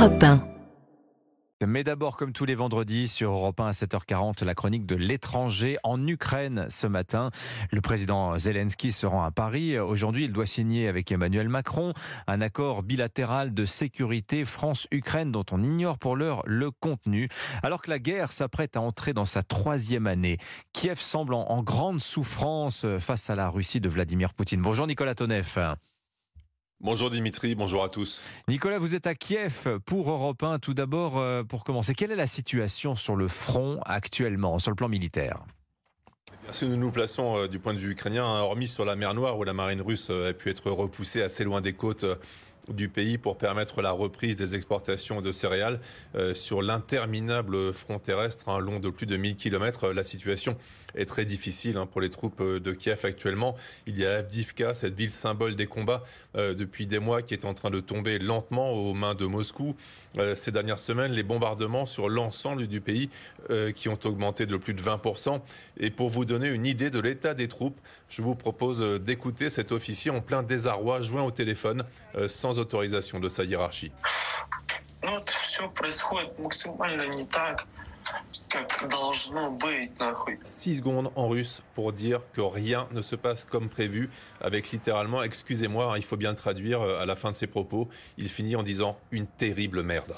Europe 1. Mais d'abord, comme tous les vendredis sur Europe 1 à 7h40, la chronique de l'étranger en Ukraine ce matin. Le président Zelensky se rend à Paris. Aujourd'hui, il doit signer avec Emmanuel Macron un accord bilatéral de sécurité France-Ukraine dont on ignore pour l'heure le contenu. Alors que la guerre s'apprête à entrer dans sa troisième année, Kiev semble en, grande souffrance face à la Russie de Vladimir Poutine. Bonjour Nicolas Tonev. Bonjour Dimitri, bonjour à tous. Nicolas, vous êtes à Kiev pour Europe 1. Tout d'abord, euh, pour commencer, quelle est la situation sur le front actuellement, sur le plan militaire? Eh si nous nous plaçons euh, du point de vue ukrainien, hein, hormis sur la mer Noire où la marine russe euh, a pu être repoussée assez loin des côtes du pays pour permettre la reprise des exportations de céréales euh, sur l'interminable front terrestre hein, long de plus de 1000 km. La situation est très difficile hein, pour les troupes euh, de Kiev actuellement. Il y a Avdivka, cette ville symbole des combats euh, depuis des mois qui est en train de tomber lentement aux mains de Moscou. ces dernières semaines, les bombardements sur l'ensemble du pays qui ont augmenté de plus de 20%. Et pour vous donner une idée de l'état des troupes, je vous propose d'écouter cet officier en plein désarroi joint au téléphone sans autorisation de sa hiérarchie. Six secondes en russe pour dire que rien ne se passe comme prévu, avec littéralement, excusez-moi, hein, il faut bien traduire euh, à la fin de ses propos, il finit en disant une terrible merde.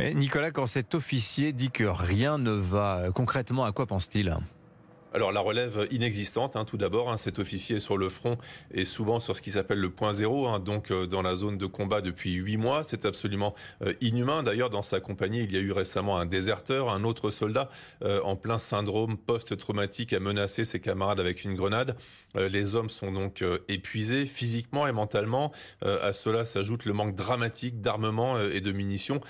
Nicolas, quand cet officier dit que rien ne va, euh, concrètement, à quoi pense-t-il? Alors la relève inexistante, hein, tout d'abord, hein, cet officier sur le front est souvent sur ce qui s'appelle le point zéro, hein, donc euh, dans la zone de combat depuis huit mois. C'est absolument euh, inhumain. D'ailleurs, dans sa compagnie, il y a eu récemment un déserteur, un autre soldat euh, en plein syndrome post-traumatique a menacé ses camarades avec une grenade. les hommes sont donc épuisés physiquement et mentalement. à cela s'ajoute le manque dramatique d'armement et de munitions.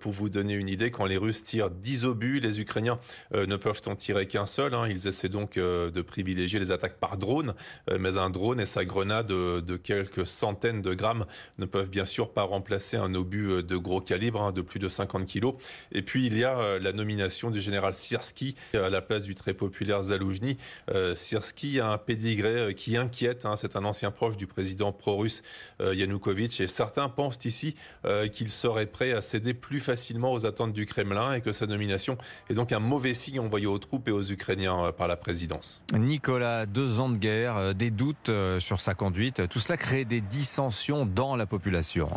pour vous donner une idée, quand les Russes tirent 10 obus, les Ukrainiens ne peuvent en tirer qu'un seul. ils essaient donc euh, de privilégier les attaques par drone, euh, mais un drone et sa grenade de quelques centaines de grammes ne peuvent bien sûr pas remplacer un obus euh, de gros calibre hein, de plus de 50 kilos. Et puis il y a la nomination du général Sirski à la place du très populaire Zaloujny. Sirski a un pédigré qui inquiète. Hein. C'est un ancien proche du président pro-russe Yanukovych et certains pensent ici qu'il serait prêt à céder plus facilement aux attentes du Kremlin et que sa nomination est donc un mauvais signe envoyé aux troupes et aux Ukrainiens par la Nicolas, deux ans de guerre, euh, des doutes euh, sur sa conduite, tout cela crée des dissensions dans la population.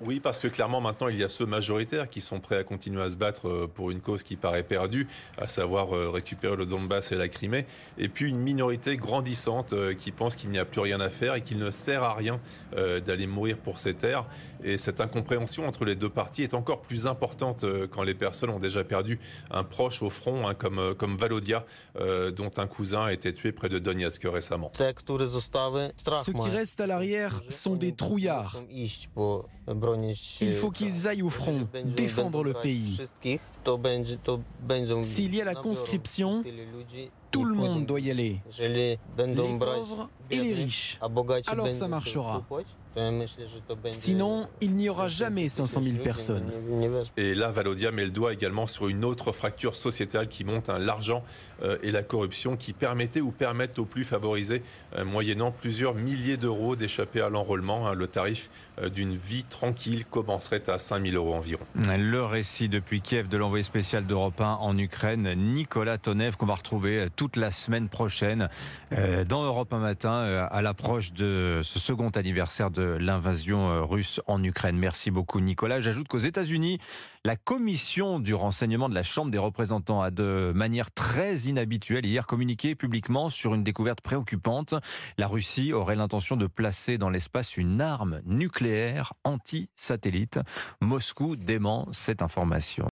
Oui, parce que clairement maintenant il y a ceux majoritaires qui sont prêts à continuer à se battre euh, pour une cause qui paraît perdue, à savoir euh, récupérer le Donbass et la Crimée, et puis une minorité grandissante euh, qui pense qu'il n'y a plus rien à faire et qu'il ne sert à rien d'aller mourir pour ces terres. Et cette incompréhension entre les deux parties est encore plus importante quand les personnes ont déjà perdu un proche au front, hein, comme, Valodia, dont un cousin a été tué près de Donetsk récemment. Ce qui reste à l'arrière sont des trouillards. Il faut qu'ils aillent au front, défendre le pays. S'il y a la conscription, tout le monde doit y aller. Les pauvres et les riches. Alors ça marchera. Sinon, il n'y aura jamais 500 000 personnes. Et là, Valodia met le doigt également sur une autre fracture sociétale qui monte, hein, l'argent euh, et la corruption qui permettaient ou permettent aux plus favorisés, euh, moyennant plusieurs milliers d'euros, d'échapper à l'enrôlement. Hein. le tarif euh, d'une vie tranquille commencerait à 5 000 euros environ. Le récit depuis Kiev de l'envoyé spécial d'Europe 1 en Ukraine, Nicolas Tonev, qu'on va retrouver toute la semaine prochaine dans Europe 1 matin à l'approche de ce second anniversaire de l'invasion euh, russe en Ukraine. Merci beaucoup Nicolas. J'ajoute qu'aux États-Unis, la commission du renseignement de la Chambre des représentants a de manière très inhabituelle hier communiqué publiquement sur une découverte préoccupante. La Russie aurait l'intention de placer dans l'espace une arme nucléaire anti-satellite. Moscou dément cette information.